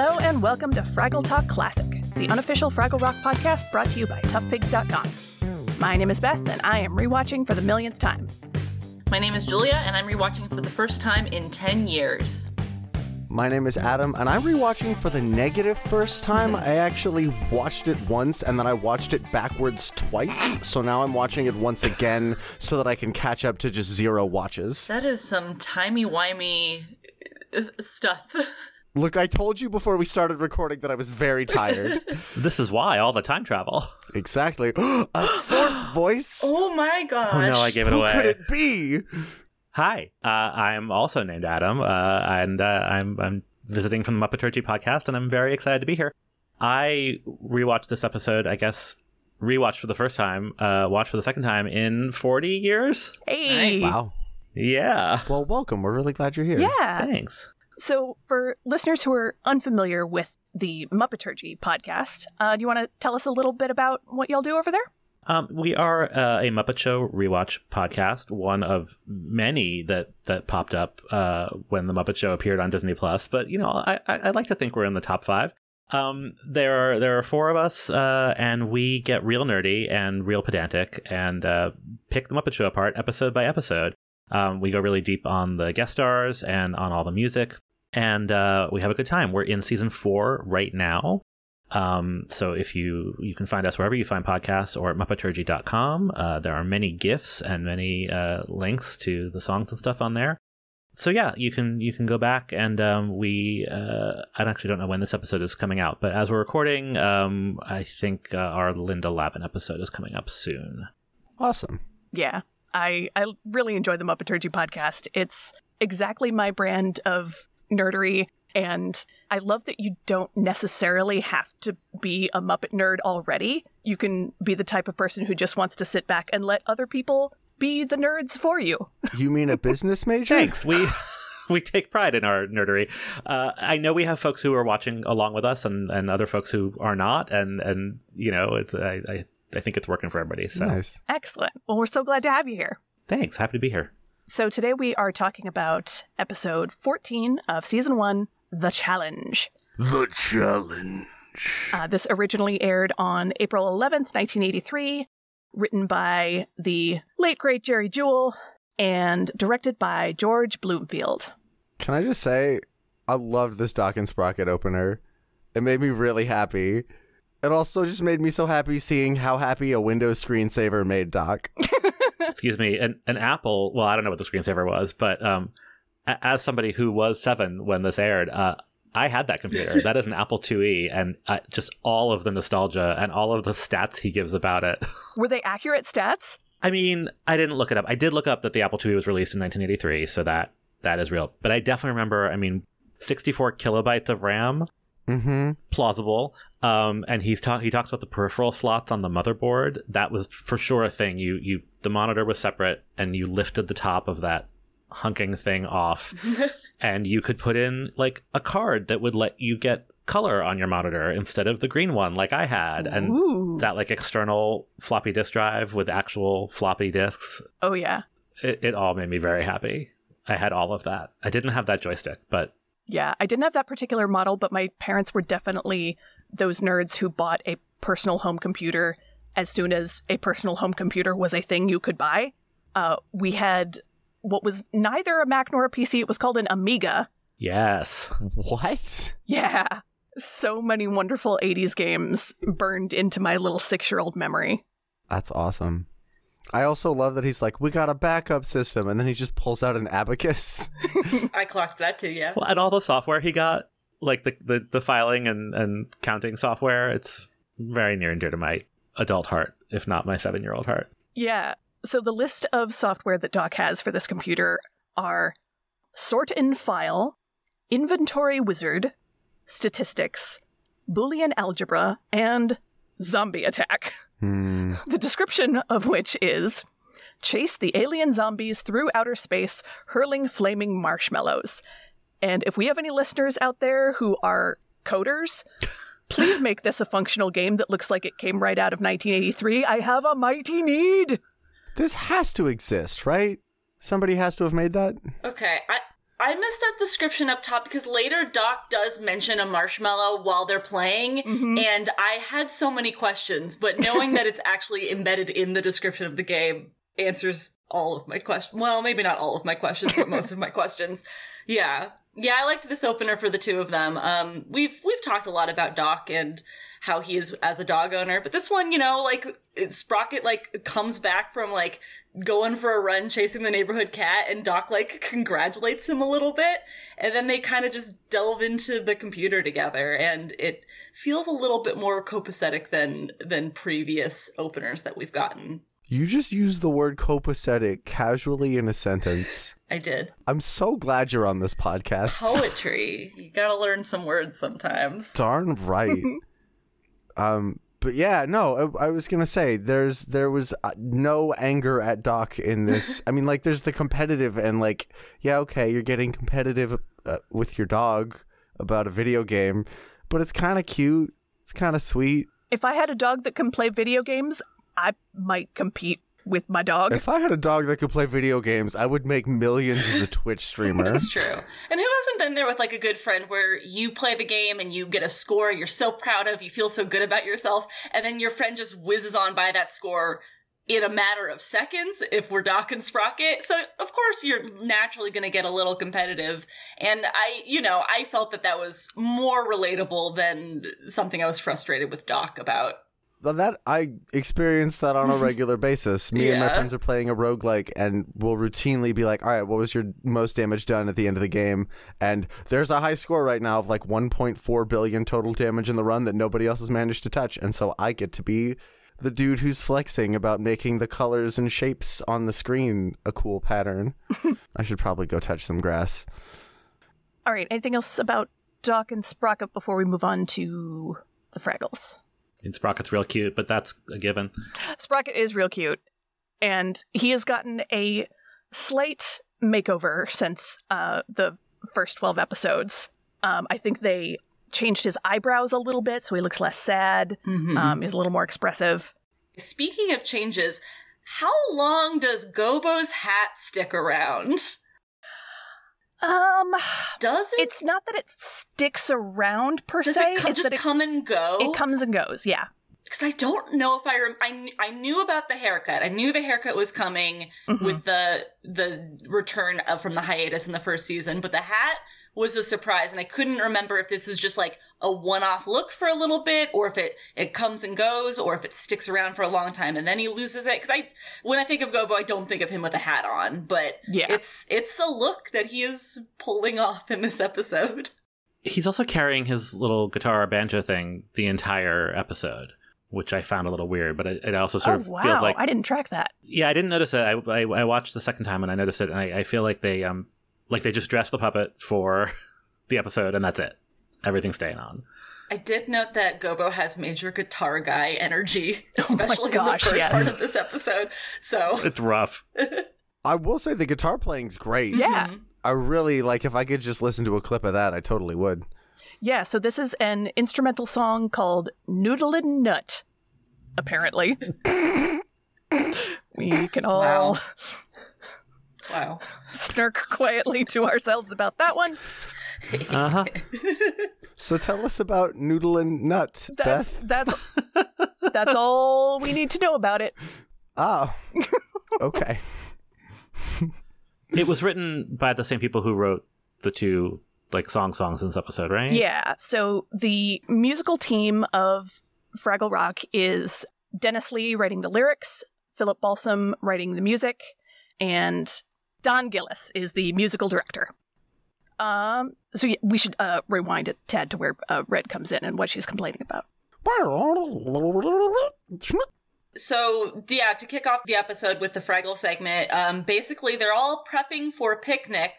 Hello and welcome to Fraggle Talk Classic, the unofficial Fraggle Rock podcast brought to you by ToughPigs.com. My name is Beth, and I am rewatching for the millionth time. My name is Julia, and I'm rewatching for the first time in 10 years. My name is Adam, and I'm rewatching for the negative first time. I actually watched it once, and then I watched it backwards twice. So now I'm watching it once again so that I can catch up to just zero watches. That is some timey-wimey uh, stuff. Look, I told you before we started recording that I was very tired. This is why all the time travel. exactly. A fourth voice? Oh my gosh. Oh no, I gave it Who away. could it be? Hi, uh, I'm also named Adam, uh, and uh, I'm I'm visiting from the Muppeturgy podcast, and I'm very excited to be here. I rewatched this episode, I guess, rewatched for the first time, uh, watched for the second time in 40 years. Hey! Nice. Wow. Yeah, Well, welcome. We're really glad you're here. Yeah. thanks. So, for listeners who are unfamiliar with the Muppeturgy podcast, uh, do you want to tell us a little bit about what y'all do over there? Um, we are uh, a Muppet Show rewatch podcast, one of many that that popped up uh, when the Muppet Show appeared on Disney Plus. But you know, I, I, like to think we're in the top five. Um, there are there are four of us, uh, and we get real nerdy and real pedantic, and uh, pick the Muppet Show apart episode by episode. Um, we go really deep on the guest stars and on all the music, and uh, we have a good time. We're in season four right now. Um, so if you you can find us wherever you find podcasts or at muppeturgy.com. Uh, there are many gifs and many uh, links to the songs and stuff on there. So yeah, you can you can go back and um, we uh, I actually don't know when this episode is coming out, but as we're recording, um, I think uh, our Linda Lavin episode is coming up soon. Awesome. Yeah, I, I really enjoy the Muppeturgy podcast. It's exactly my brand of nerdery, and I love that you don't necessarily have to be a Muppet nerd already. You can be the type of person who just wants to sit back and let other people be the nerds for you. You mean a business major? Thanks. We we take pride in our nerdery. Uh, I know we have folks who are watching along with us, and, and other folks who are not, and and you know, it's I I, I think it's working for everybody. So Nice. Excellent. Well, we're so glad to have you here. thanks. Happy to be here. So today we are talking about episode 14 of season 1, The Challenge. The challenge. Uh, this originally aired on April 11th, 1983, written by the late great Jerry Juhl and directed by George Bloomfield. Can I just say, I loved this Doc and Sprocket opener. It made me really happy. It also just made me so happy seeing how happy a Windows screensaver made Doc. excuse me, an, an Apple. Well, I don't know what the screensaver was, but um, a- as somebody who was seven when this aired, uh, I had that computer. that is an Apple IIe, and uh, just all of the nostalgia and all of the stats he gives about it. Were they accurate stats? I mean, I didn't look it up. I did look up that the Apple IIe was released in 1983, so that that is real. But I definitely remember. I mean, 64 kilobytes of RAM, Mm-hmm. plausible. Um, and he's ta- he talks about the peripheral slots on the motherboard. That was for sure a thing. You you the monitor was separate, and you lifted the top of that hunking thing off, and you could put in like a card that would let you get color on your monitor instead of the green one like I had, and Ooh. that like external floppy disk drive with actual floppy disks. Oh, yeah. It, it all made me very happy. I had all of that. I didn't have that joystick, but Yeah, I didn't have that particular model, but my parents were definitely those nerds who bought a personal home computer as soon as a personal home computer was a thing you could buy. Uh, we had what was neither a Mac nor a PC. It was called an Amiga. yes. What? Yeah. So many wonderful 80s games burned into my little six year old memory. That's awesome. I also love that he's like, we got a backup system, and then he just pulls out an abacus. I clocked that too, yeah. Well, and all the software he got, like the the, the filing and, and counting software, it's very near and dear to my adult heart, if not my seven year old heart. Yeah. So the list of software that Doc has for this computer are Sort and File, Inventory Wizard, Statistics, Boolean Algebra, and Zombie Attack. Hmm. The description of which is chase the alien zombies through outer space, hurling flaming marshmallows. And if we have any listeners out there who are coders, please make this a functional game that looks like it came right out of 1983. I have a mighty need. This has to exist, right? Somebody has to have made that. Okay, I I missed that description up top because later Doc does mention a marshmallow while they're playing, Mhm. and I had so many questions, but knowing that it's actually embedded in the description of the game answers all of my questions. Well, maybe not all of my questions, but most of my questions. Yeah. Yeah, I liked this opener for the two of them. Um, we've we've talked a lot about Doc and how he is as a dog owner, but this one, you know, like Sprocket like comes back from like going for a run chasing the neighborhood cat and Doc like congratulates him a little bit and then they kind of just delve into the computer together and it feels a little bit more copacetic than than previous openers that we've gotten. You just used the word copacetic casually in a sentence. I did. I'm so glad you're on this podcast. Poetry. you got to learn some words sometimes. Darn right. um, but yeah, no, I, I was gonna say there's there was uh, no anger at Doc in this. I mean, like there's the competitive and like yeah, okay, you're getting competitive uh, with your dog about a video game, but it's kind of cute. It's kind of sweet. If I had a dog that can play video games, I might compete with my dog. If I had a dog that could play video games, I would make millions as a Twitch streamer. It's true. And who hasn't been there with like a good friend where you play the game and you get a score you're so proud of, you feel so good about yourself, and then your friend just whizzes on by that score in a matter of seconds if we're Doc and Sprocket. So, of course, you're naturally going to get a little competitive. And I, you know, I felt that that was more relatable than something I was frustrated with Doc about. Well, that I experience that on a regular basis. Me and my friends are playing a roguelike and we'll routinely be like, "All right, what was your most damage done at the end of the game?" And there's a high score right now of like 1.4 billion total damage in the run that nobody else has managed to touch, and so I get to be the dude who's flexing about making the colors and shapes on the screen a cool pattern. I should probably go touch some grass. All right, anything else about Doc and Sprocket before we move on to the Fraggles? And Sprocket's real cute, but that's a given. Sprocket is real cute, and he has gotten a slight makeover since uh, the first 12 episodes. Um, I think they changed his eyebrows a little bit so he looks less sad, um, is a little more expressive. Speaking of changes, how long does Gobo's hat stick around? Um, Does it? it's not that it sticks around per does se, it just it, come and go? it comes and goes, yeah. because I don't know if I rem- I I knew about the haircut. I knew the haircut was coming Mhm. with the the return of from the hiatus in the first season, but the hat was a surprise, and I couldn't remember if this is just like a one off look for a little bit, or if it it comes and goes, or if it sticks around for a long time and then he loses it. Because I when I think of Gobo, I don't think of him with a hat on, but Yeah. it's it's a look that he is pulling off in this episode. He's also carrying his little guitar or banjo thing the entire episode, which I found a little weird, but it, it also sort oh, of wow. feels like I didn't track that. Yeah, I didn't notice it. I, I I watched the second time and I noticed it, and I, I feel like they um like they just dress the puppet for the episode, and that's it. Everything's staying on. I did note that Gobo has major guitar guy energy, oh especially gosh, in the first yes. part of this episode. So It's rough. I will say the guitar playing's great. Yeah. Mm-hmm. I really like if I could just listen to a clip of that, I totally would. Yeah, so this is an instrumental song called Noodlin' Nut, apparently. we can all Wow. Wow. snark quietly to ourselves about that one. Uh huh. So tell us about Noodle and Nut, That's Beth. that's that's all we need to know about it. Oh, okay. it was written by the same people who wrote the two like song songs in this episode, right? Yeah, so the musical team of Fraggle Rock is Dennis Lee writing the lyrics, Philip Balsam writing the music, and Don Gillis is the musical director. Um, so we should uh, rewind a tad to where uh, Red comes in and what she's complaining about. So yeah, to kick off the episode with the Fraggle segment, um, basically they're all prepping for a picnic,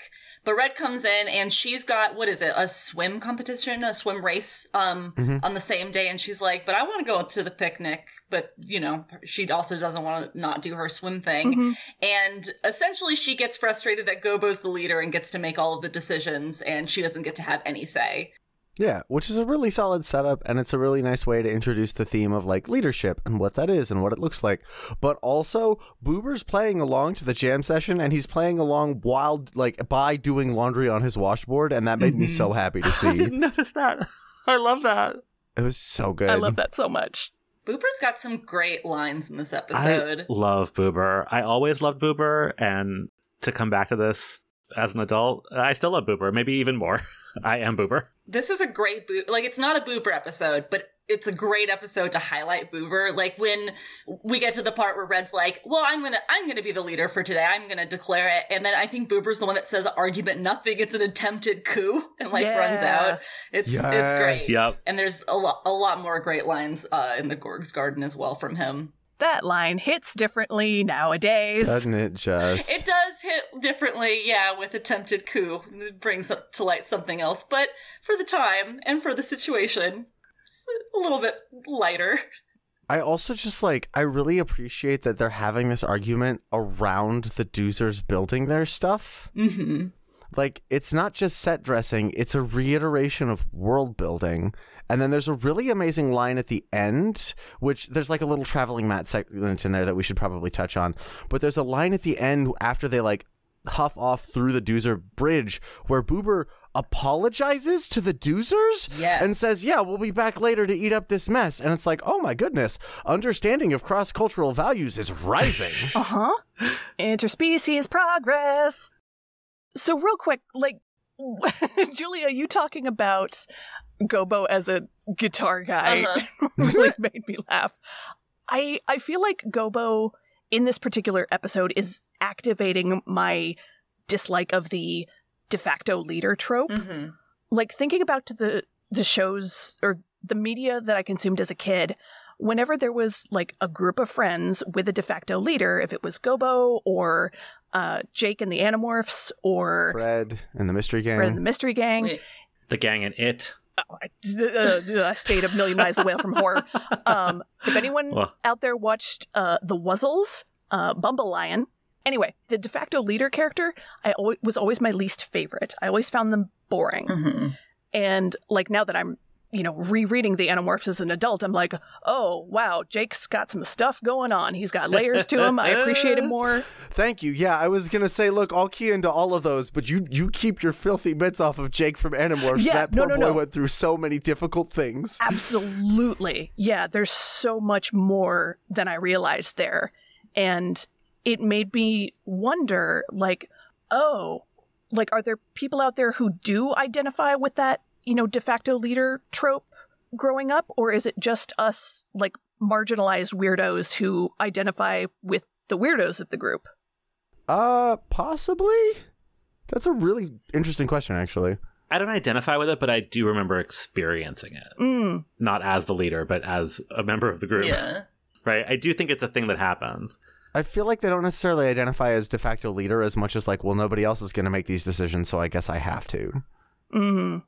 but Red comes in and she's got what is it, a swim competition, a swim race, um, on the same day, and she's like, "But I want to go to the picnic," but you know, she also doesn't want to not do her swim thing, and essentially she gets frustrated that Gobo's the leader and gets to make all of the decisions, and she doesn't get to have any say. Yeah, which is a really solid setup, and it's a really nice way to introduce the theme of like leadership and what that is and what it looks like. But also, Boober's playing along to the jam session, and he's playing along while like by doing laundry on his washboard, and that made me so mm-hmm. happy to see. I see. didn't notice that. I love that. it was so good. I love that so much. Boober's got some great lines in this I episode. love Boober. I always loved Boober, and to come back to this as an adult, I still love Boober. Maybe even more. I am Boober. This is a great Boo. Like, it's not a Boober episode, but it's a great episode to highlight Boober. Like when we get to the part where Red's like, "Well, I'm gonna, I'm gonna be the leader for today. I'm gonna declare it," and then I think Boober's the one that says, "Argument nothing. It's an attempted coup," and like runs out. It's it's great. Yep. And there's a lot, a lot more great lines uh, in the Gorg's Garden as well from him. That line hits differently nowadays. Doesn't it just? It does hit differently, yeah, with attempted coup. It brings up to light something else, but for the time and for the situation, it's a little bit lighter. I also just like I really appreciate that they're having this argument around the Doozers building their stuff. Mm-hmm. Like it's not just set dressing, it's a reiteration of world building. And then there's a really amazing line at the end, which there's like a little traveling Matt segment in there that we should probably touch on. But there's a line at the end after they like huff off through the Doozer bridge where Boober apologizes to the Doozers Yes. and says, Yeah, we'll be back later to eat up this mess. And it's like, oh my goodness, understanding of cross cultural values is rising. Uh huh. Interspecies progress. So, real quick, like, Julia, you talking about Gobo as a guitar guy Uh-huh. really made me laugh. I I feel like Gobo in this particular episode is activating my dislike of the de facto leader trope. Mm-hmm. like thinking about the the shows or the media that I consumed as a kid, whenever there was like a group of friends with a de facto leader, if it was Gobo or uh, Jake and the Animorphs or Fred and the Mystery Gang. Fred and the Mystery Gang, Wait, The gang and it. I, uh, I stayed a million miles away from horror. Um, if anyone Well. out there watched uh, the Wuzzles, uh, Bumblelion. Anyway, the de facto leader character I always, was always my least favorite. I always found them boring. Mm-hmm. And like now that I'm, you know, rereading the Animorphs as an adult, I'm like, oh wow, Jake's got some stuff going on. He's got layers to him. I appreciate him more. Thank you. Yeah, I was gonna say, look, I'll key into all of those, but you you keep your filthy bits off of Jake from Animorphs. Yeah, that no, poor no, boy no. went through so many difficult things. Absolutely. Yeah, there's so much more than I realized there. And it made me wonder like, oh, like are there people out there who do identify with that, you know, de facto leader trope growing up or is it just us like marginalized weirdos who identify with the weirdos of the group? Uh, possibly. That's a really interesting question, actually. I don't identify with it, but I do remember experiencing it. Mm. Not as the leader, but as a member of the group. Yeah. Right? I do think it's a thing that happens. I feel like they don't necessarily identify as de facto leader as much as like, well, nobody else is gonna make these decisions, so I guess I have to. Mm.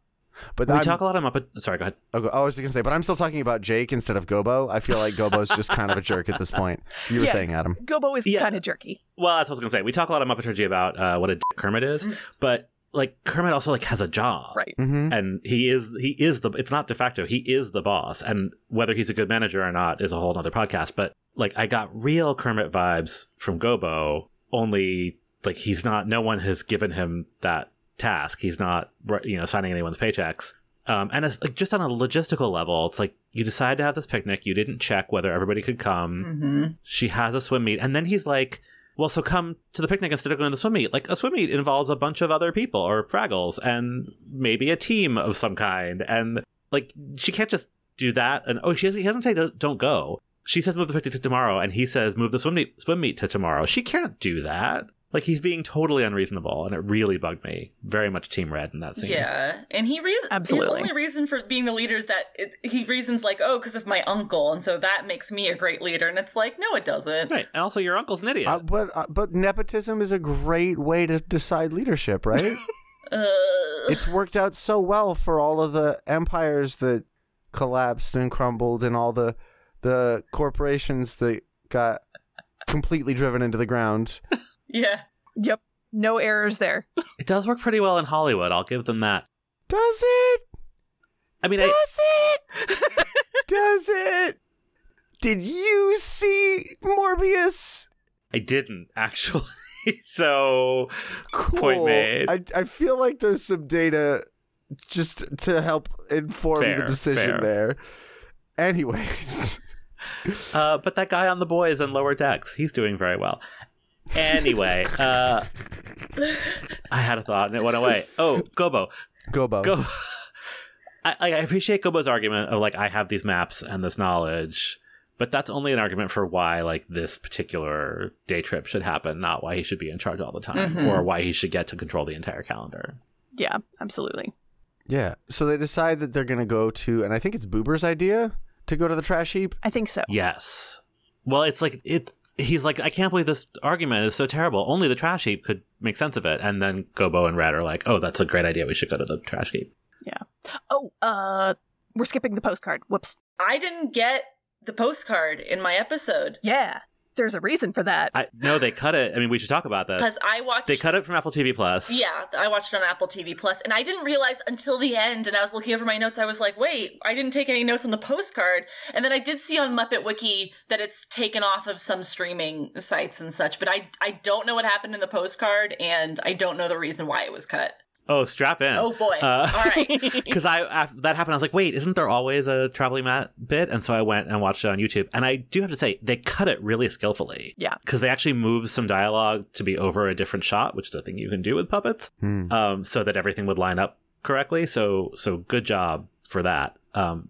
But We I'm- talk a lot of Muppet. Sorry, go ahead. oh, I was gonna say, but I'm still talking about Jake instead of Gobo. I feel like Gobo's just kind of a jerk at this point. You were Yeah. saying, Adam. Gobo is Yeah. kind of jerky. Well, that's what I was gonna say. We talk a lot of Muppeturgy about uh, what a dick Kermit is, but like Kermit also like has a job, Right. Mm-hmm. And he is he is the it's not de facto he is the boss, and whether he's a good manager or not is a whole other podcast. But like I got real Kermit vibes from Gobo, only like he's not. No one has given him that task. He's not you know signing anyone's paychecks. Um, and it's like just on a logistical level, it's like you decide to have this picnic. You didn't check whether everybody could come. Mm-hmm. She has a swim meet, and then he's like, "Well, so come to the picnic instead of going to the swim meet." Like a swim meet involves a bunch of other people or Fraggles, and maybe a team of some kind. And like she can't just do that. And oh, she hasn't he doesn't say don't- don't go. She says move the picnic to tomorrow, and he says move the swim meet swim meet to tomorrow. She can't do that. Like he's being totally unreasonable, and it really bugged me. Very much Team Red in that scene. Yeah, and he reason Absolutely. his only reason for being the leader is that it, he reasons like, oh, because of my uncle, and so that makes me a great leader. And it's like, no, it doesn't. Right, and also your uncle's an idiot. Uh, but uh, but nepotism is a great way to decide leadership, right? Uh, it's worked out so well for all of the empires that collapsed and crumbled and all the the corporations that got completely driven into the ground. yeah. Yep. No errors there. it does work pretty well in Hollywood. I'll give them that. Does it? I mean, I, Does it? Does it? Did you see Morbius? I didn't actually. so Cool. Point made. I, I feel like there's some data just to help inform Fair, the decision fair. there. Anyways, Uh, but that guy on the boys and lower decks, he's doing very well. Anyway, uh, I had a thought and it went away. Oh, Gobo, Gobo. Go. I, I appreciate Gobo's argument of like I have these maps and this knowledge, but that's only an argument for why like this particular day trip should happen, not why he should be in charge all the time Mhm. or why he should get to control the entire calendar. Yeah, absolutely. Yeah. So they decide that they're going to go to, and I think it's Boober's idea to go to the trash heap. I think so. Yes. Well, it's like it. He's like, I can't believe this argument is so terrible. Only the trash heap could make sense of it. And then Gobo and Red are like, Oh, that's a great idea. We should go to the trash heap. Yeah. Oh, uh, we're skipping the postcard. Whoops. I didn't get the postcard in my episode Yeah, there's a reason for that. I no, they cut it. I mean, we should talk about this. because I watched. They cut it from Apple TV Plus. Yeah, I watched it on Apple TV Plus, and I didn't realize until the end. And I was looking over my notes. I was like, "Wait, I didn't take any notes on the postcard." And then I did see on Muppet Wiki that it's taken off of some streaming sites and such. But I I don't know what happened in the postcard, and I don't know the reason why it was cut. Oh, strap in. Oh boy! Uh, All right. because I after that happened, I was like, wait, isn't there always a traveling Matt bit? And so I went and watched it on YouTube, and I do have to say they cut it really skillfully. Yeah. because they actually moved some dialogue to be over a different shot, which is a thing you can do with puppets, Hmm. um, so that everything would line up correctly. So so good job for that. Um,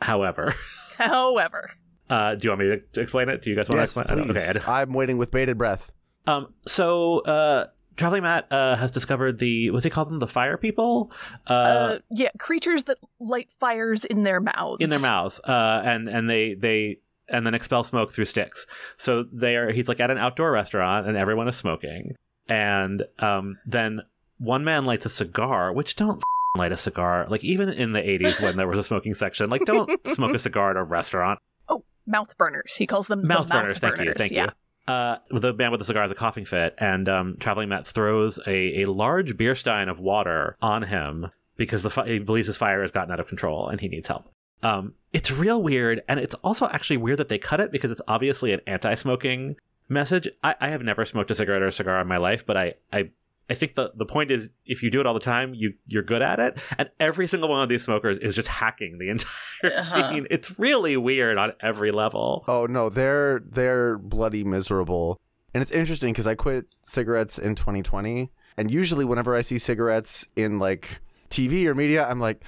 however, However, uh, do you want me to explain it? Do you guys want Yes, to explain? I don't- please. Okay, I don't- I'm waiting with bated breath. Um, so uh, traveling Matt uh, has discovered the what's he called them the fire people. uh, yeah, creatures that light fires in their mouths. in their mouths, uh, and and they they and then expel smoke through sticks. So they are. He's like at an outdoor restaurant, and everyone is smoking. And um, then one man lights a cigar, which don't light a cigar. Like even in the '80s when there was a smoking section, like don't smoke a cigar at a restaurant. Oh, mouth burners. He calls them Mouth the burners. Thank you. burners. Thank yeah. you. Uh, the man with the cigar has a coughing fit, and um, traveling Matt throws a, a large beer stein of water on him because the fi- he believes his fire has gotten out of control and he needs help. Um, it's real weird, and it's also actually weird that they cut it because it's obviously an anti-smoking message. I, I have never smoked a cigarette or a cigar in my life, but I, I I think the, the point is if you do it all the time, you you're good at it. And every single one of these smokers is just hacking the entire Uh-huh. scene. It's really weird on every level. Oh no, they're they're bloody miserable. And it's interesting because I quit cigarettes in 2020, and usually whenever I see cigarettes in like TV or media, I'm like,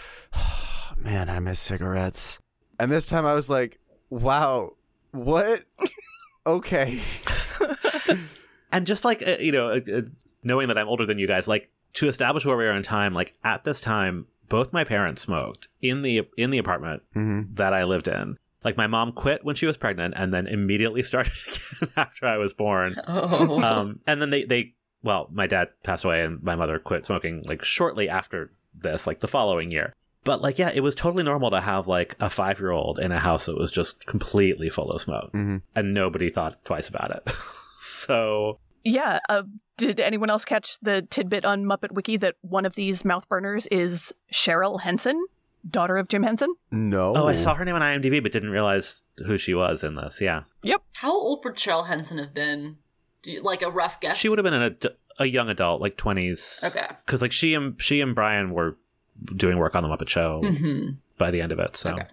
man, I miss cigarettes. And this time I was like, wow, what? okay. and just like uh, you know uh, uh, knowing that i'm older than you guys like to establish where we are in time like at this time both my parents smoked in the in the apartment hmm that i lived in. Like my mom quit when she was pregnant and then immediately started again after i was born. Oh. um and then they they well my dad passed away and my mother quit smoking like shortly after this like the following year. But like yeah it was totally normal to have like a five year old in a house that was just completely full of smoke hmm and nobody thought twice about it. So Yeah. Uh, did anyone else catch the tidbit on Muppet Wiki that one of these mouth burners is Cheryl Henson, daughter of Jim Henson? No. Oh, I saw her name on IMDb, but didn't realize who she was in this. Yeah, Yep. How old would Cheryl Henson have been? Do you, like a rough guess? she would have been an ad- a young adult, like twenties. Okay. because like she and she and Brian were doing work on the Muppet Show hmm by the end of it. So Okay.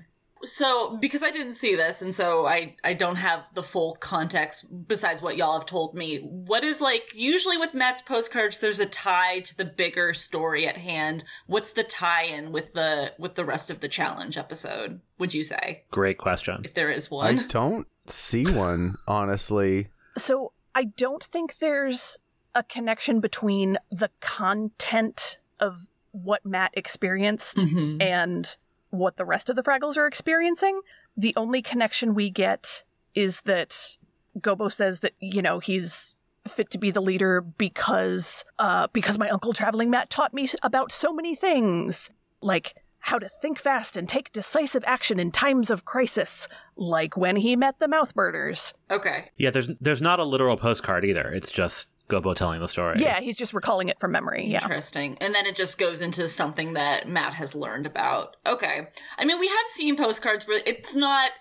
So, because I didn't see this, and so I I don't have the full context besides what y'all have told me. What is like usually with Matt's postcards? There's a tie to the bigger story at hand. What's the tie-in with the with the rest of the challenge episode? Would you say, great question. if there is one, I don't see one, honestly. So I don't think there's a connection between the content of what Matt experienced Mhm. and what the rest of the Fraggles are experiencing. The only connection we get is that Gobo says that, you know, he's fit to be the leader because uh because my uncle traveling Matt taught me about so many things like how to think fast and take decisive action in times of crisis like when he met the mouth burners Okay. Yeah, there's there's not a literal postcard either. It's just Gobo telling the story. Yeah, he's just recalling it from memory. Yeah. Interesting. And then it just goes into something that Matt has learned about. Okay. I mean, we have seen postcards where it's not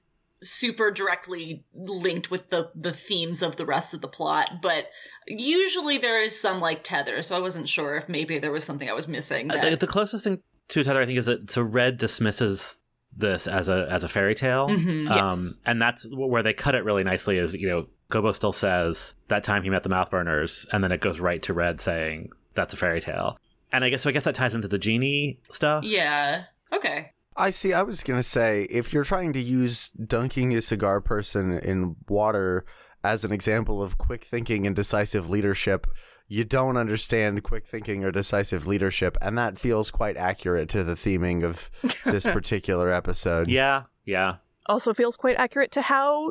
super directly linked with the the themes of the rest of the plot, but usually there is some like tether. So I wasn't sure if maybe there was something I was missing. Uh, The, the closest thing to Tether, I think, is that so Red dismisses this as a as a fairy tale, Mhm, um, yes. and that's where they cut it really nicely. Is you know Gobo still says that time he met the Mouthburners, and then it goes right to Red saying that's a fairy tale. And I guess so. I guess that ties into the genie stuff. yeah. Okay. I see. I was gonna say if you're trying to use dunking a cigar person in water as an example of quick thinking and decisive leadership, you don't understand quick thinking or decisive leadership, and that feels quite accurate to the theming of this particular episode. Yeah, yeah. Also feels quite accurate to how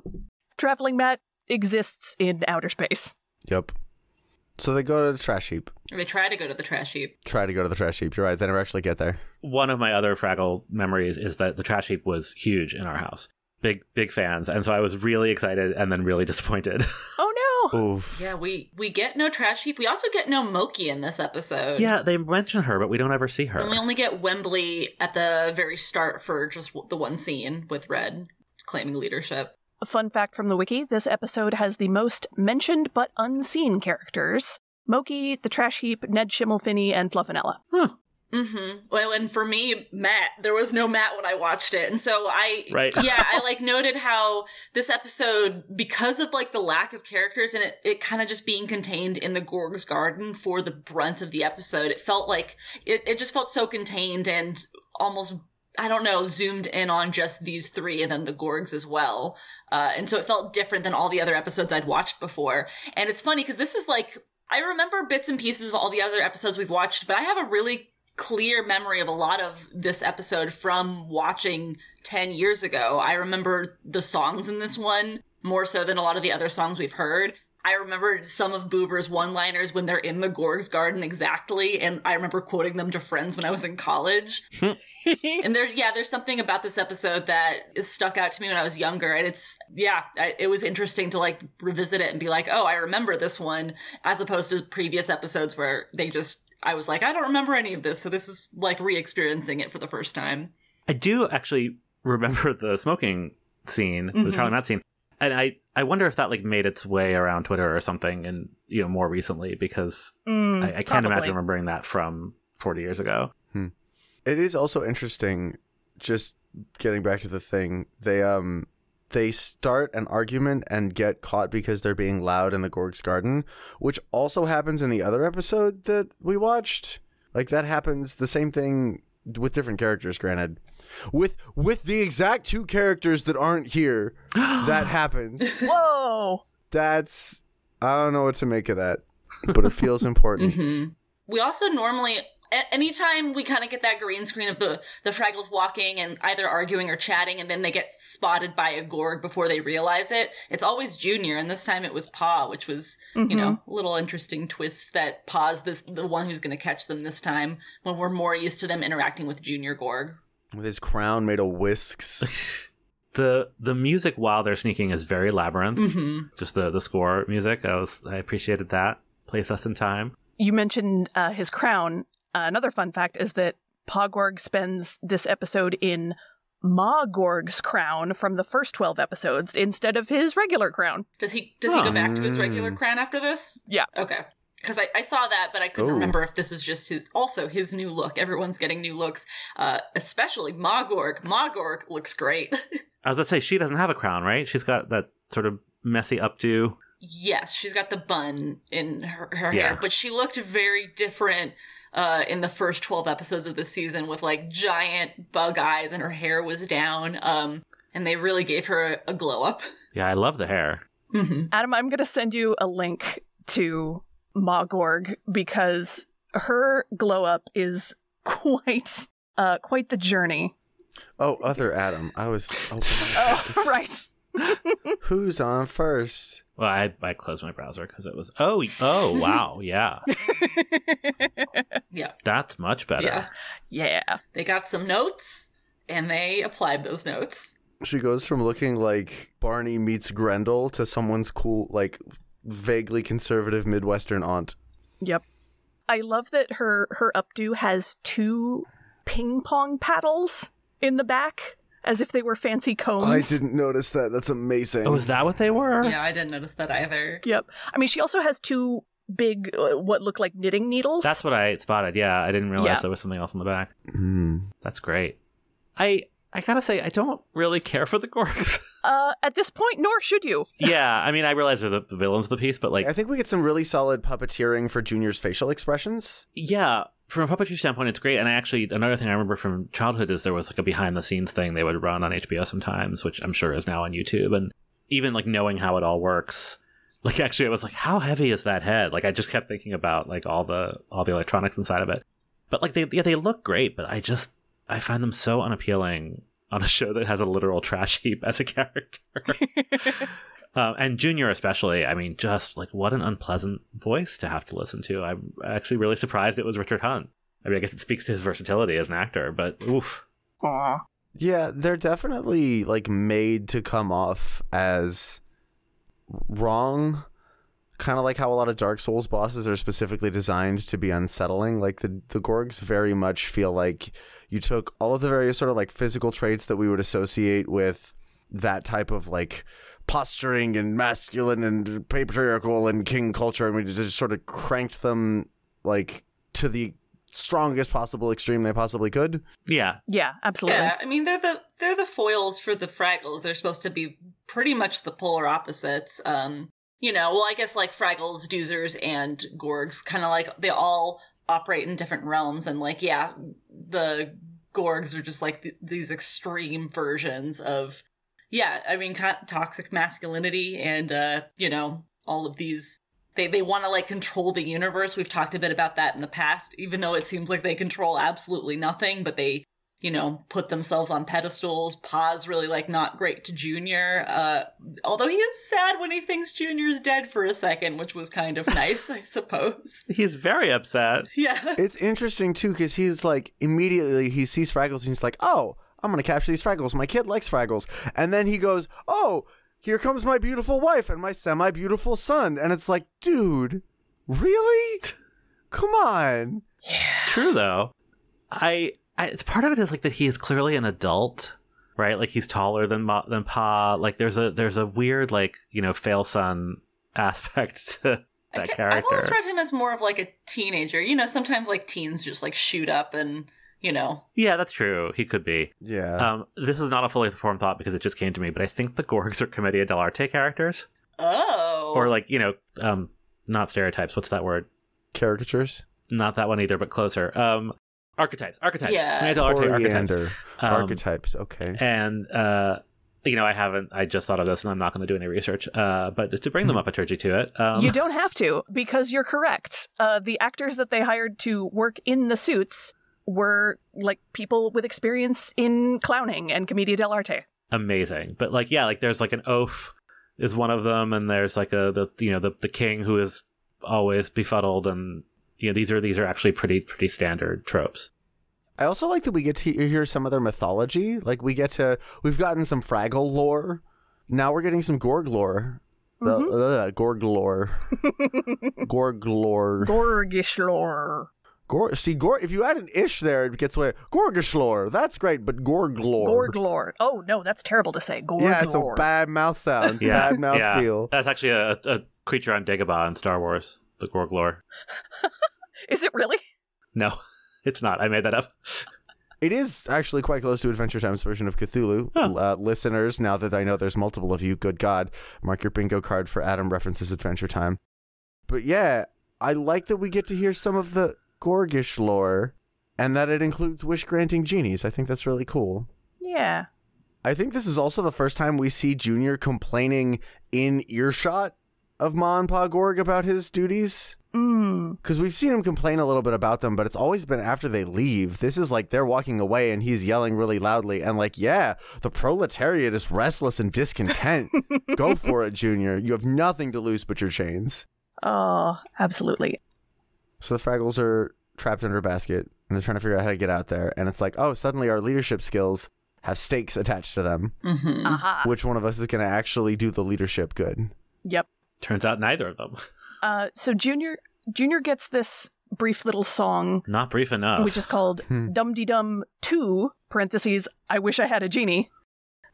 Traveling Matt exists in outer space. Yep. So they go to the trash heap. They try to go to the trash heap. Try to go to the trash heap. You're right. They never actually get there. One of my other Fraggle memories is that the trash heap was huge in our house. Big, big fans, and so I was really excited and then really disappointed. Oh no! Oof. Yeah, we we get no trash heap. We also get no Moki in this episode. yeah, they mention her, but we don't ever see her. And we only get Wembley at the very start for just the one scene with Red claiming leadership. A fun fact from the wiki this episode has the most mentioned but unseen characters Moki, the Trash Heap, Ned Schimmelfinney, and Fluffinella. Mm-hmm. Well, and for me, Matt, there was no Matt when I watched it. And so I, Right. yeah, I like noted how this episode, because of like the lack of characters and it, it kind of just being contained in the Gorg's garden for the brunt of the episode, it felt like, it, it just felt so contained and almost I don't know, zoomed in on just these three and then the Gorgs as well. Uh, and so it felt different than all the other episodes I'd watched before. And it's funny because this is like, I remember bits and pieces of all the other episodes we've watched, but I have a really clear memory of a lot of this episode from watching 10 years ago. I remember the songs in this one more so than a lot of the other songs we've heard. I remember some of Boober's one liners when they're in the Gorg's garden exactly, and I remember quoting them to friends when I was in college. and there's, yeah, there's something about this episode that is stuck out to me when I was younger, and it's, yeah, I, it was interesting to like revisit it and be like, oh, I remember this one, as opposed to previous episodes where they just, I was like, I don't remember any of this, so this is like re experiencing it for the first time. I do actually remember the smoking scene, the Mhm. Charlie Matt scene, and I I wonder if that like made its way around Twitter or something, and you know more recently because Mm, I, I can't probably. imagine remembering that from forty years ago. It is also interesting just getting back to the thing. They um they start an argument and get caught because they're being loud in the Gorg's garden, which also happens in the other episode that we watched. Like that happens the same thing with different characters granted. With with the exact two characters that aren't here, that happens. Whoa! That's I don't know what to make of that, but it feels important. hmm We also normally, a- anytime we kind of get that green screen of the the Fraggles walking and either arguing or chatting, and then they get spotted by a Gorg before they realize it, it's always Junior, and this time it was Pa, which was you know a little interesting twist that Pa's this the one who's going to catch them this time when we're more used to them interacting with Junior Gorg. With his crown made of whisks. the The music while they're sneaking is very labyrinth. hmm Just the the score music, I was I appreciated that. Place us in time. You mentioned uh, his crown. Uh, another fun fact is that Pa Gorg spends this episode in Ma Gorg's crown from the first 12 episodes instead of his regular crown. Does he does he go back to his regular crown after this? Yeah. Okay. Because I, I saw that, but I couldn't Ooh. remember if this is just his, also his new look. Everyone's getting new looks, uh, especially Ma Gorg. Magorg looks great. I was gonna say she doesn't have a crown, right? She's got that sort of messy updo. yes, she's got the bun in her, her Yeah. hair, but she looked very different uh, in the first 12 episodes of the season with like giant bug eyes and her hair was down. Um, and they really gave her a, a glow up. Yeah, I love the hair. Mm-hmm. Adam, I'm going to send you a link to Ma Gorg because her glow up is quite uh quite the journey. Oh, other Adam. I was. Oh, Oh, right. Who's on first? Well, I I closed my browser because it was oh oh wow yeah Yeah. that's much better. Yeah. yeah. They got some notes and they applied those notes. She goes from looking like Barney meets Grendel to someone's cool, like vaguely conservative Midwestern aunt. Yep. I love that her her updo has two ping pong paddles in the back as if they were fancy combs. I didn't notice that. That's amazing. Oh, is that what they were? Yeah, I didn't notice that either. Yep. I mean, she also has two big uh, what look like knitting needles. That's what I spotted. Yeah, I didn't realize Yeah. there was something else on the back. Hmm. That's great. I I gotta say, I don't really care for the Gorgs. uh at this point nor should you. yeah, I mean, I realize they're the, the villains of the piece, but like, I think we get some really solid puppeteering for Junior's facial expressions. yeah, from a puppetry standpoint, it's great. And I actually, another thing I remember from childhood is there was like a behind the scenes thing they would run on HBO sometimes, which I'm sure is now on YouTube. And even like knowing how it all works, like actually, I was like, how heavy is that head? Like I just kept thinking about like all the all the electronics inside of it. But like they yeah they look great, but I just I find them so unappealing on a show that has a literal trash heap as a character. Um, and Junior, especially, I mean, just like what an unpleasant voice to have to listen to. I'm actually really surprised it was Richard Hunt. I mean, I guess it speaks to his versatility as an actor, but oof. Aw. Yeah, they're definitely like made to come off as wrong. Kind of like how a lot of Dark Souls bosses are specifically designed to be unsettling. Like the the Gorgs very much feel like you took all of the various sort of like physical traits that we would associate with that type of like posturing and masculine and patriarchal and king culture and we just sort of cranked them like to the strongest possible extreme they possibly could. Yeah, Yeah, absolutely. Yeah, I mean they're the they're the foils for the Fraggles. They're supposed to be pretty much the polar opposites. Um, you know, well, I guess like Fraggles, Doozers, and Gorgs, kind of like they all operate in different realms, and like yeah, the Gorgs are just like th- these extreme versions of yeah. I mean, toxic masculinity, and uh, you know, all of these. They, they want to like control the universe. We've talked a bit about that in the past, even though it seems like they control absolutely nothing, but they you know, put themselves on pedestals. Pa's really like not great to Junior. Uh, although he is sad when he thinks Junior's dead for a second, which was kind of nice, I suppose. he's very upset. Yeah. It's interesting too because he's like immediately he sees Fraggles and he's like, "Oh, I'm gonna capture these Fraggles. My kid likes Fraggles." And then he goes, "Oh, here comes my beautiful wife and my semi-beautiful son." And it's like, dude, really? Come on. True though, I, I it's part of it is like that he is clearly an adult, right? Like he's taller than Ma, than Pa. Like there's a there's a weird like you know fail son aspect to I that ca- I've always read him as more of like a teenager. You know, sometimes like teens just like shoot up and, you know. Yeah, that's true. He could be. Yeah. Um, this is not a fully formed thought because it just came to me, but I think the Gorgs are Commedia dell'arte characters, Oh. or like you know, um, not stereotypes. What's that word? Caricatures. Not that one either, but closer. Um, archetypes. Archetypes. Yeah. Commedia dell'arte archetypes. Um, Archetypes. Okay. And uh, you know, I haven't. I just thought of this, and I'm not going to do any research. Uh, but to bring the Muppeturgy to it, um, you don't have to because you're correct. Uh, the actors that they hired to work in the suits were like people with experience in clowning and commedia dell'arte. amazing. But like, yeah, like there's like an oaf is one of them, and there's like a the you know the the king who is always befuddled, and you know these are these are actually pretty pretty standard tropes. I also like that we get to hear some of their mythology. Like we get to we've gotten some Fraggle lore. Now we're getting some Gorg lore. The uh, Gorg lore. Gorg lore. Gorgish lore. Gor- see, Gor- if you add an ish there, it gets away. Gorgishlor. That's great, but Gorg lore. Gorg lore. Oh no, that's terrible to say. Gorg yeah, it's a bad mouth sound. Yeah, bad mouth yeah. feel. That's actually a, a creature on Dagobah in Star Wars, the Gorg lore. Is it really? No, it's not. I made that up. It is actually quite close to Adventure Time's version of Cthulhu. Huh. Uh, listeners, now that I know there's multiple of you, good God, mark your bingo card for Adam references Adventure Time. But yeah, I like that we get to hear some of the Gorgish lore and that it includes wish granting genies. I think that's really cool. Yeah. I think this is also the first time we see Junior complaining in earshot of Ma and Pa Gorg about his duties. Mm. Because we've seen him complain a little bit about them, but it's always been after they leave. This is like they're walking away and he's yelling really loudly and like, yeah, the proletariat is restless and discontent. Go for it, Junior. You have nothing to lose but your chains. Oh, absolutely. So the Fraggles are trapped under a basket and they're trying to figure out how to get out there. And it's like, oh, suddenly our leadership skills have stakes attached to them. Mm-hmm. Aha. Which one of us is going to actually do the leadership good? Yep. Turns out neither of them. Uh, so Junior Junior gets this brief little song, Not brief enough. which is called. Dum Dee Dum Two (parentheses I wish I had a genie).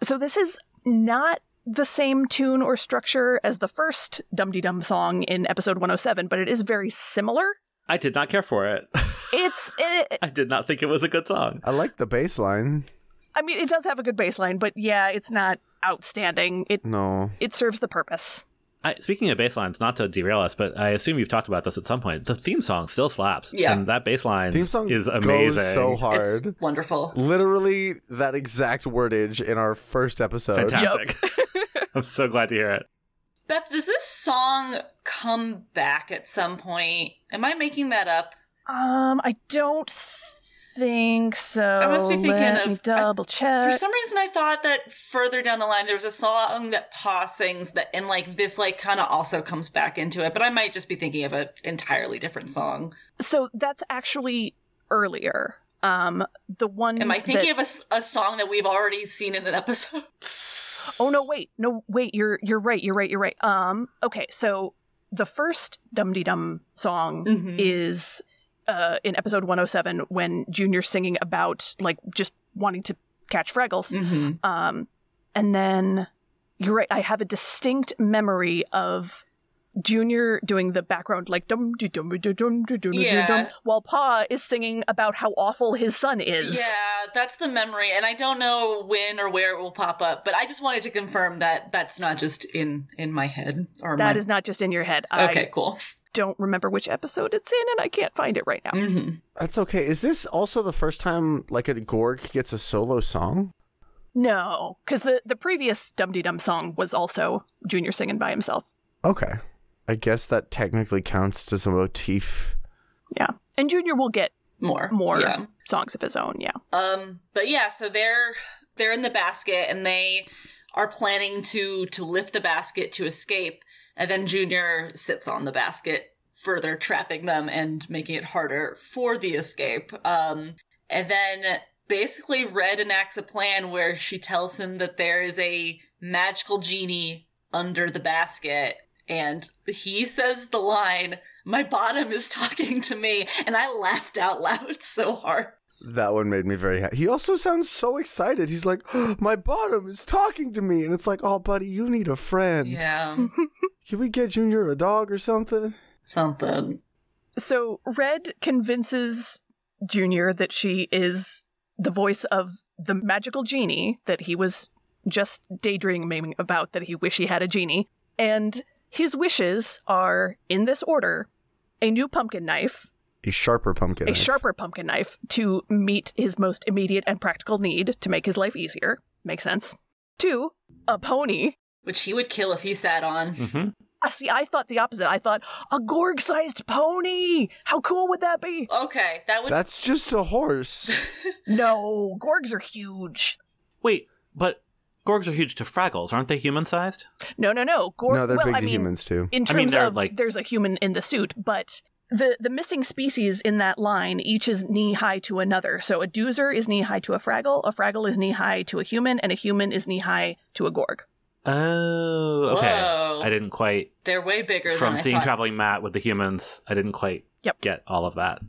So this is not the same tune or structure as the first Dum Dee Dum song in episode 107, but it is very similar. I did not care for it. It's, it, I did not think it was a good song. I like the bass line. I mean, it does have a good bass line, but yeah, it's not outstanding. It No. it serves the purpose. I, speaking of bass lines, not to derail us, but I assume you've talked about this at some point. The theme song still slaps. Yeah. And that bass line Theme song is amazing. goes so hard. It's wonderful. Literally that exact wordage in our first episode. Fantastic. I'm so glad to hear it. Beth, does this song come back at some point? Am I making that up? Um, I don't think so. I must be thinking Let of- double For check. For some reason, I thought that further down the line there was a song that Pa sings that, and like this, like kind of also comes back into it. But I might just be thinking of an entirely different song. so that's actually earlier. Um, the one. Am I thinking that- of a song that we've already seen in an episode? Oh no, wait, no, wait. You're you're right. You're right. You're right. Um, okay. So the first Dum Dee Dum song Mhm. is uh in episode 107 when Junior's singing about like just wanting to catch Fraggles. Mm-hmm. Um, and then you're right. I have a distinct memory of Junior doing the background like dum dee dum dee dum dee dum dee Yeah. dum, while Pa is singing about how awful his son is. Yeah, that's the memory, and I don't know when or where it will pop up. But I just wanted to confirm that that's not just in in my head or That my... is not just in your head. okay. I Cool. don't remember which episode it's in, and I can't find it right now. hmm That's okay. Is this also the first time like a Gorg gets a solo song? No, because the the previous Dum Dee Dum song was also Junior singing by himself. Okay. I guess that technically counts as a motif. Yeah, and Junior will get More. more Yeah. songs of his own. Yeah. Um, but yeah, so they're they're in the basket and they are planning to to lift the basket to escape, and then Junior sits on the basket, further trapping them and making it harder for the escape. Um, and then basically Red enacts a plan where she tells him that there is a magical genie under the basket, and he says the line. My bottom is talking to me, and I laughed out loud so hard. That one made me very happy. He also sounds so excited. He's like, "My bottom is talking to me," and it's like, "Oh, buddy, you need a friend. Yeah. Can we get Junior a dog or something?" something. So Red convinces Junior that she is the voice of the magical genie that he was just daydreaming about that he wish he had a genie. And his wishes are, in this order, a new pumpkin knife, A sharper pumpkin. a knife. sharper pumpkin knife to meet his most immediate and practical need to make his life easier. Makes sense. Two, a pony. Which he would kill if he sat on. Mm-hmm. Uh, see, I thought the opposite. I thought a Gorg-sized pony. How cool would that be? Okay, that would. That's just a horse. No, Gorgs are huge. Wait, but Gorgs are huge to Fraggles. Aren't they human sized? No, no, no. Gorg. no, they're well, big I to mean, humans too. In I terms mean, they're, of like- there's a human in the suit, but the the missing species in that line each is knee high to another. So a Doozer is knee high to a Fraggle, a Fraggle is knee high to a human, and a human is knee high to a Gorg. Oh, okay. Whoa. I didn't quite They're way bigger from than I seeing thought. traveling Matt with the humans. I didn't quite Yep. get all of that.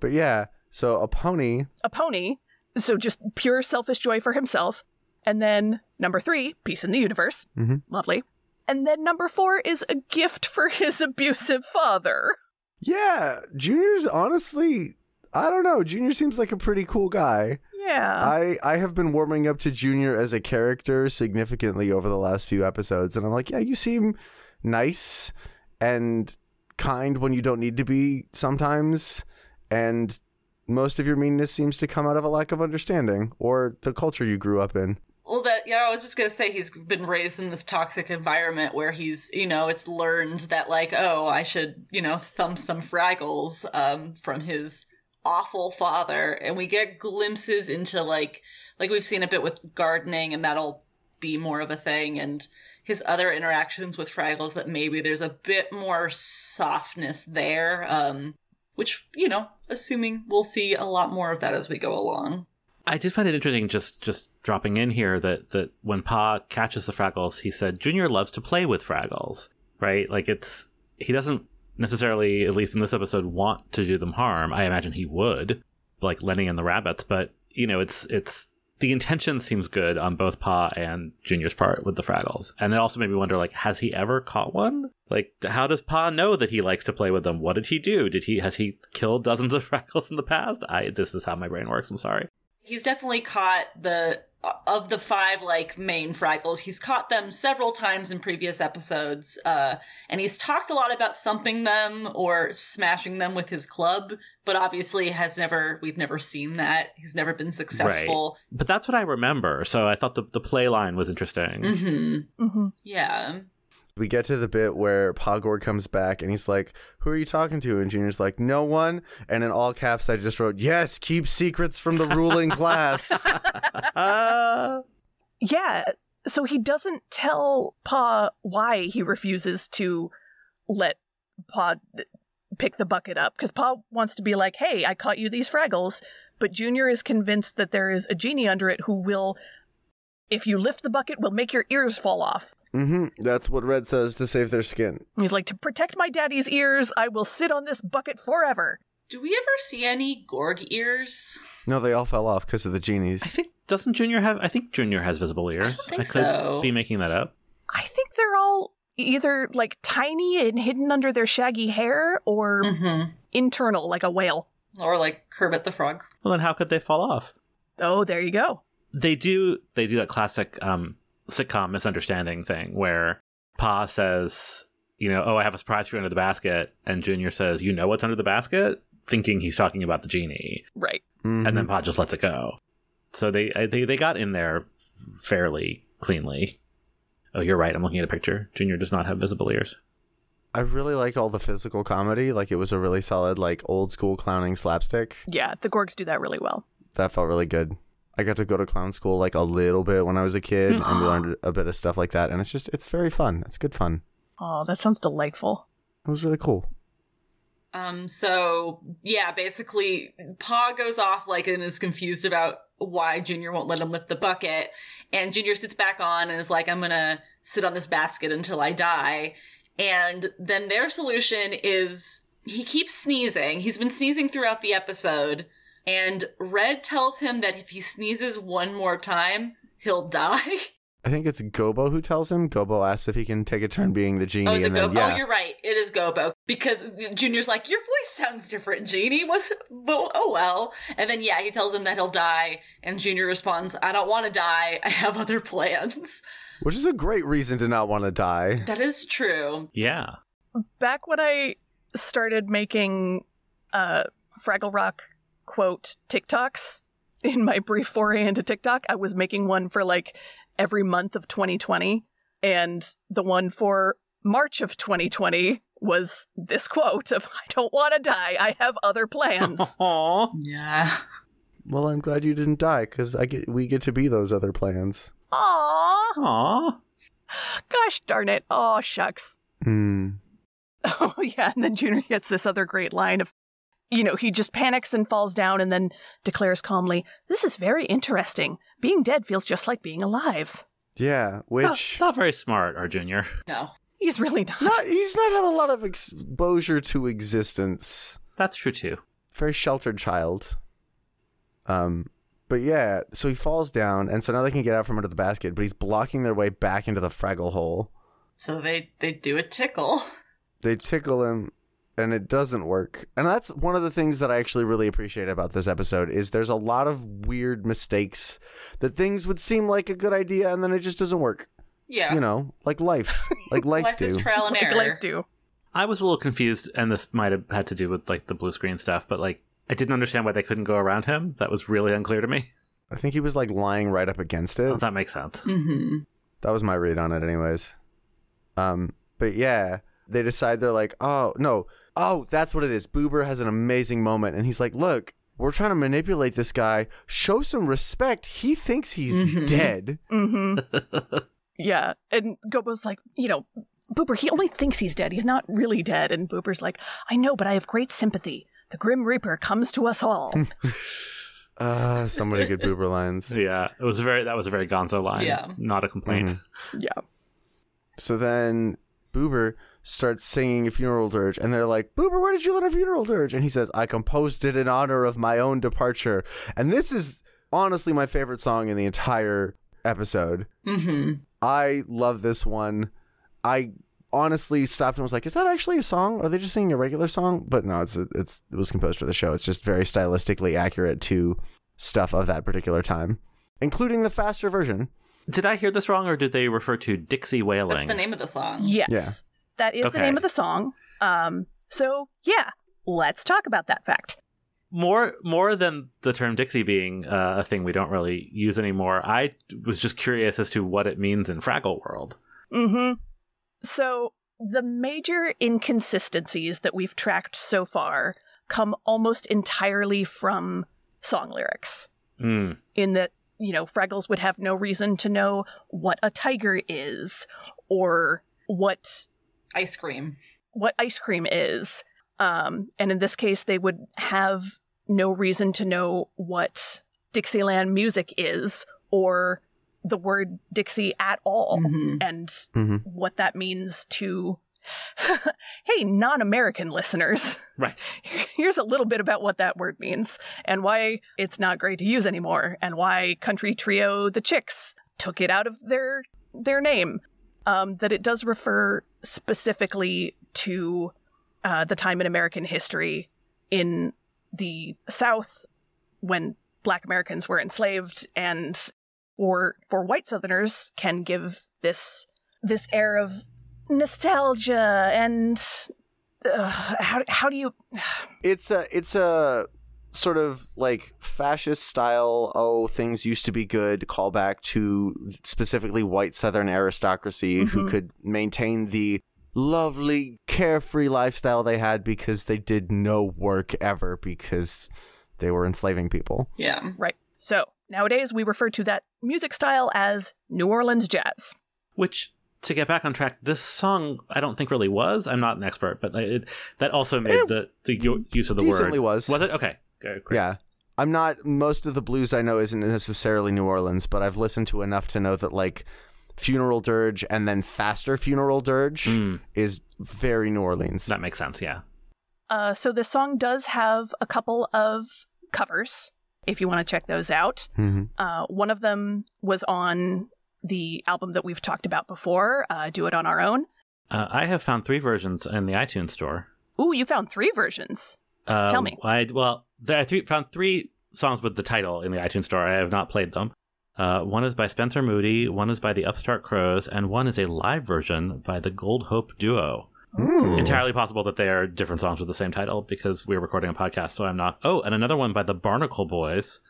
But yeah, so a pony. A pony, so just pure selfish joy for himself. And then number three, peace in the universe. Mhm. Lovely. And then number four is a gift for his abusive father. Yeah, Junior's honestly, I don't know. Junior seems like a pretty cool guy. Yeah. I I have been warming up to Junior as a character significantly over the last few episodes, and I'm like, yeah, you seem nice and kind when you don't need to be sometimes, and most of your meanness seems to come out of a lack of understanding or the culture you grew up in. Well, that yeah, I was just gonna say he's been raised in this toxic environment where he's, you know, it's learned that like, oh, I should, you know, thump some fraggles um, from his awful father, and we get glimpses into like, like we've seen a bit with gardening, and that'll be more of a thing, and his other interactions with fraggles that maybe there's a bit more softness there, um, which you know, assuming we'll see a lot more of that as we go along. I did find it interesting just just dropping in here that that when Pa catches the Fraggles, he said Junior loves to play with Fraggles. right? Like it's he doesn't necessarily, at least in this episode, want to do them harm. I imagine he would, like Lenny and the rabbits, but you know, it's it's the intention seems good on both Pa and Junior's part with the Fraggles, and it also made me wonder, like, has he ever caught one? Like, how does Pa know that he likes to play with them? What did he do? Did he has he killed dozens of Fraggles in the past? I this is how my brain works. I'm sorry. He's definitely caught the of the five like main Fraggles. He's caught them several times in previous episodes, uh, and he's talked a lot about thumping them or smashing them with his club. But obviously, has never we've never seen that. He's never been successful. But that's what I remember. So I thought the the play line was interesting. Mm-hmm. Mm-hmm. Yeah. We get to the bit where Pa Gorg comes back and he's like, Who are you talking to? And Junior's like, No one. And in all caps, I just wrote, Yes, keep secrets from the ruling class. Uh, Yeah. So he doesn't tell Pa why he refuses to let Pa pick the bucket up because Pa wants to be like, "Hey, I caught you these Fraggles," but Junior is convinced that there is a genie under it who will, if you lift the bucket, will make your ears fall off. Hmm That's what Red says to save their skin. He's like, "To protect my daddy's ears, I will sit on this bucket forever." Do we ever see any Gorg ears? No, they all fell off because of the genies. I think doesn't Junior have? I think Junior has visible ears. I, think could so. be making that up. I think they're all either like tiny and hidden under their shaggy hair, or Mm-hmm. internal, like a whale. Or like Kermit the Frog. Well, then how could they fall off? Oh, there you go. they do they do that classic um sitcom misunderstanding thing where pa says you know oh i have a surprise for you under the basket and junior says you know what's under the basket thinking he's talking about the genie Right. Mhm. and then pa just lets it go so they they, they got in there fairly cleanly oh you're right i'm looking at a picture junior does not have visible ears I really like all the physical comedy. Like it was a really solid, like old school clowning slapstick. Yeah, the Gorgs do that really well. That felt really good. I got to go to clown school like a little bit when I was a kid, and we learned a bit of stuff like that. And it's just, it's very fun. It's good fun. Oh, that sounds delightful. It was really cool. Um, so yeah, basically, Pa goes off like and is confused about why Junior won't let him lift the bucket, and Junior sits back on and is like, "I'm gonna sit on this basket until I die." And then their solution is he keeps sneezing. He's been sneezing throughout the episode, and Red tells him that if he sneezes one more time, he'll die. I think it's Gobo who tells him. Gobo asks if he can take a turn being the genie, Oh, is it and then Gobo? yeah, Oh, you're right. It is Gobo. Because Junior's like, your voice sounds different, Genie. What? Well, oh well. And then, yeah, he tells him that he'll die. And Junior responds, I don't want to die. I have other plans. which is a great reason to not want to die. That is true. yeah Back when I started making uh, Fraggle Rock quote TikToks in my brief foray into TikTok, I was making one for like every month of 2020. And the one for March of 2020 was this quote of I don't want to die. I have other plans. Aww. Yeah. Well, I'm glad you didn't die because I get we get to be those other plans. Aww. Aww. Gosh darn it. Oh, shucks. Hmm. Oh, yeah. And then Junior gets this other great line of, you know, he just panics and falls down and then declares calmly, This is very interesting. Being dead feels just like being alive. Yeah, Not, which not very smart, our junior. No. He's really not. not he's not had a lot of exposure to existence. That's true too. Very sheltered child. Um, but yeah, so he falls down, and so now they can get out from under the basket, but he's blocking their way back into the Fraggle hole. So they, they do a tickle. They tickle him, and it doesn't work. And that's one of the things that I actually really appreciate about this episode is there's a lot of weird mistakes that things would seem like a good idea, and then it just doesn't work. Yeah. You know, like life, like life, Life do. is trial and Like error. life do. I was a little confused, and this might have had to do with like the blue screen stuff, but like I didn't understand why they couldn't go around him. That was really unclear to me. I think he was like lying right up against it. Oh, that makes sense. Mm-hmm. That was my read on it, anyways. Um, but yeah, they decide they're like, oh no, oh that's what it is. Boober has an amazing moment, and he's like, look, we're trying to manipulate this guy. Show some respect. He thinks he's Mhm. dead. Mm-hmm. yeah. And Gobo's like, you know, Boober, he only thinks he's dead. He's not really dead. And Boober's like, I know, but I have great sympathy. The Grim Reaper comes to us all. Ah, so many good Boober lines. Yeah, it was a very that was a very Gonzo line. Yeah. not a complaint. Mhm. yeah. So then Boober starts singing a funeral dirge, and they're like, Boober, where did you learn a funeral dirge? And he says, I composed it in honor of my own departure. And this is honestly my favorite song in the entire episode. Mm-hmm. I love this one. I honestly stopped and was like, "Is that actually a song? Are they just singing a regular song?" But no, it's it's it was composed for the show. It's just very stylistically accurate to stuff of that particular time, including the faster version. Did I hear this wrong, or did they refer to Dixie wailing? That's the name of the song. Yes. Yeah. That is the name of the song. Um, so yeah, let's talk about that fact. more more than the term Dixie being uh, a thing we don't really use anymore. I was just curious as to what it means in Fraggle World. Mm-hmm. So the major inconsistencies that we've tracked so far come almost entirely from song lyrics. Mm. in that you know fraggles would have no reason to know what a tiger is or what Ice cream. what ice cream is um and in this case they would have no reason to know what dixieland music is or the word dixie at all Mhm. and Mhm. what that means to hey non-american listeners Right. here's a little bit about what that word means and why it's not great to use anymore and why country trio the chicks took it out of their their name um, that it does refer specifically to uh, the time in american history in the south when black americans were enslaved and for for white southerners can give this this air of nostalgia and uh, how how do you It's a it's a sort of like fascist style. Oh, things used to be good. Callback to specifically white Southern aristocracy who Mhm. could maintain the lovely carefree lifestyle they had because they did no work ever because they were enslaving people. Yeah. Right. So nowadays we refer to that music style as New Orleans jazz. Which to get back on track, this song I don't think really was. I'm not an expert, but it, that also made It the the use of the decently word was. Was it okay? Good, great. Yeah. I'm not most of the blues I know isn't necessarily New Orleans, but I've listened to enough to know that like funeral dirge and then faster funeral dirge Mm, is very New Orleans. that makes sense. Yeah. Uh, so this song does have a couple of covers if you want to check those out. hmm Uh, one of them was on the album that we've talked about before, uh, Do It On Our Own. Uh, I have found three versions in the iTunes store. Ooh, you found three versions. Uh, Tell me. I well, there, I th- found three songs with the title in the iTunes store. I have not played them. Uh, one is by Spencer Moody, one is by the Upstart Crows, and one is a live version by the Gold Hope Duo. Ooh. Entirely possible that they are different songs with the same title because we're recording a podcast, so I'm not. Oh, and another one by the Barnacle Boys.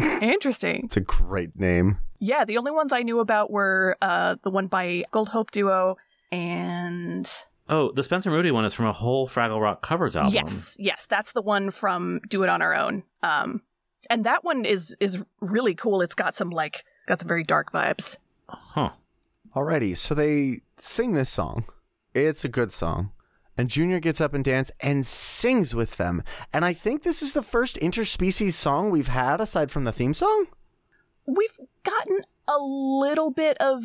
Interesting. It's a great name. Yeah, the only ones I knew about were uh, the one by Gold Hope Duo and Oh, the Spencer Moody one is from a whole Fraggle Rock covers album. Yes, yes, that's the one from Do It on Our Own. Um, and that one is is really cool. It's got some like got some very dark vibes. Huh. Alrighty, so they sing this song. It's a good song. And Junior gets up and dance and sings with them. And I think this is the first interspecies song we've had aside from the theme song. We've gotten a little bit of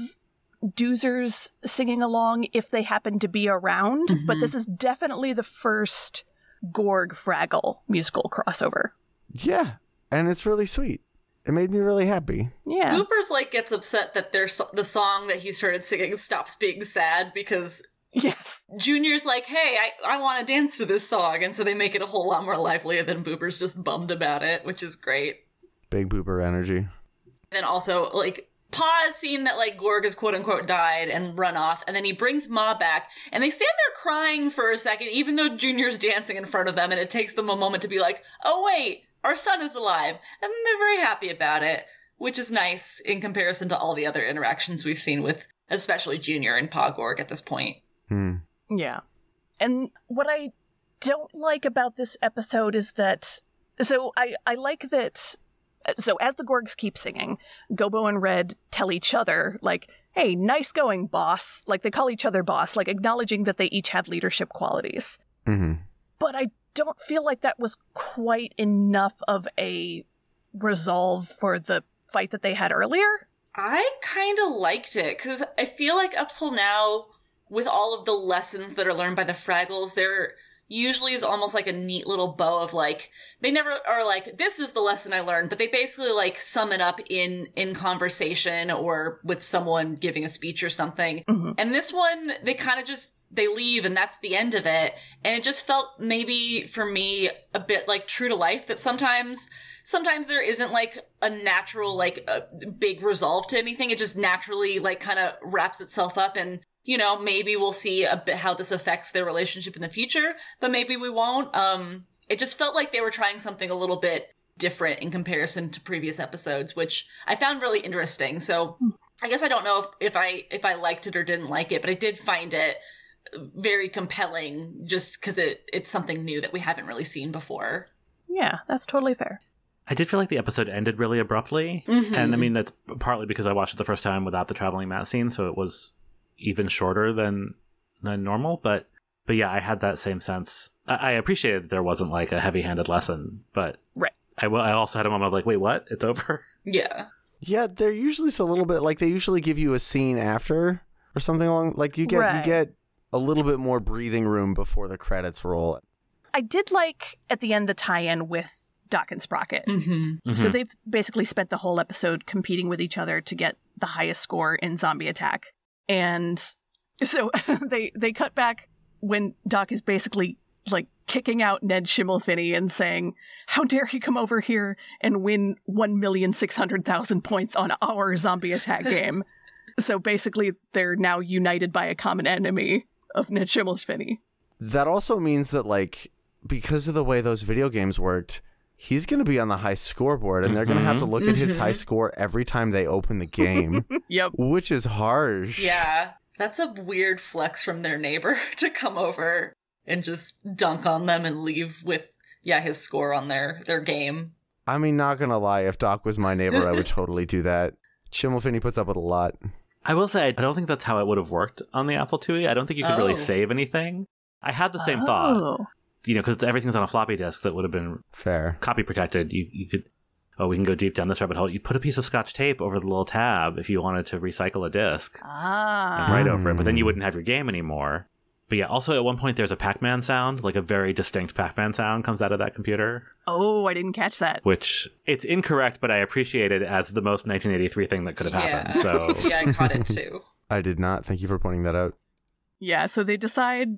doozers singing along if they happen to be around, but Mhm. this is definitely the first Gorg Fraggle musical crossover. Yeah, and it's really sweet. It made me really happy. Yeah. Boober's like gets upset that their so- the song that he started singing stops being sad because Yes. Junior's like, "Hey, I I want to dance to this song," and so they make it a whole lot more lively. And then Boober's just bummed about it, which is great. Big Boober energy. And also like Pa has seen that like Gorg has quote unquote died and run off, and then he brings Ma back, and they stand there crying for a second, even though Junior's dancing in front of them, and it takes them a moment to be like, "Oh wait, our son is alive," and they're very happy about it, which is nice in comparison to all the other interactions we've seen with, especially Junior and Pa Gorg at this point. Hmm. Yeah. And what I don't like about this episode is that so I I like that so as the Gorgs keep singing, Gobo and Red tell each other like, "Hey, nice going, boss." Like they call each other boss, like acknowledging that they each have leadership qualities. hmm But I don't feel like that was quite enough of a resolve for the fight that they had earlier. I kind of liked it because I feel like up till now, with all of the lessons that are learned by the Fraggles, there usually is almost like a neat little bow of like they never are like this is the lesson I learned, but they basically like sum it up in in conversation or with someone giving a speech or something. Mhm. And this one, they kind of just they leave and that's the end of it. And it just felt maybe for me a bit like true to life that sometimes sometimes there isn't like a natural like a big resolve to anything. It just naturally like kind of wraps itself up and you know, maybe we'll see a bit how this affects their relationship in the future, but maybe we won't. Um it just felt like they were trying something a little bit different in comparison to previous episodes, which I found really interesting. So I guess I don't know if, if I if I liked it or didn't like it, but I did find it very compelling just because it it's something new that we haven't really seen before. Yeah, that's totally fair. I did feel like the episode ended really abruptly, Mhm. and I mean that's partly because I watched it the first time without the traveling Matt scene, so it was even shorter than than normal. But but yeah, I had that same sense. I, I appreciated there wasn't like a heavy-handed lesson, but Right. I, will- I also had a moment of like, wait, what? It's over. Yeah. Yeah, they're usually just a little bit like they usually give you a scene after or something along like you get you get a little bit more breathing room before the credits roll. I did like at the end the tie-in with Doc and Sprocket. Mm-hmm. So Mhm. they've basically spent the whole episode competing with each other to get the highest score in Zombie Attack. And so they they cut back when Doc is basically like kicking out Ned Schimmelfinney and saying, "How dare he come over here and win one million six hundred thousand points on our Zombie Attack game?" so basically, they're now united by a common enemy of Ned Schimmelfinney. That also means that like because of the way those video games worked, he's going to be on the high scoreboard and they're going to have to look at his high Mhm. score every time they open the game, Yep. which is harsh. Yeah. That's a weird flex from their neighbor to come over and just dunk on them and leave with yeah, his score on their their game. I mean, not going to lie, if Doc was my neighbor, I would totally do that. Schimmelfinney puts up with a lot. I will say I don't think that's how it would have worked on the Apple IIe. I don't think you could really Oh. save anything. I had the same thought, Oh. You know, because everything's on a floppy disk that would have been Fair. copy protected. You you could oh we can go deep down this rabbit hole. You put a piece of scotch tape over the little tab if you wanted to recycle a disk Ah. and write over it, but then you Mm. wouldn't have your game anymore. But yeah, also at one point there's a Pac-Man sound, like a very distinct Pac-Man sound comes out of that computer, Oh, I didn't catch that. which it's incorrect, but I appreciate it as the most 1983 thing that could have happened. So yeah, I caught it too. I did not. Thank you for pointing that out. Yeah, so they decide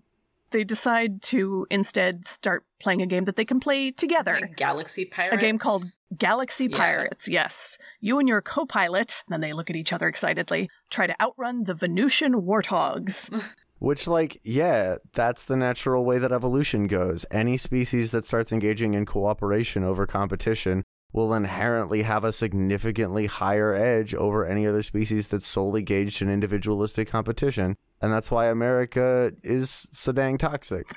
they decide to instead start playing a game that they can play together. Like Galaxy Pirates. A game called Galaxy Yeah. Pirates, yes. You and your co pilot, then they look at each other excitedly, try to outrun the Venusian warthogs. Which, like, yeah, that's the natural way that evolution goes. Any species that starts engaging in cooperation over competition will inherently have a significantly higher edge over any other species that's solely gauged in individualistic competition. And that's why America is so dang toxic.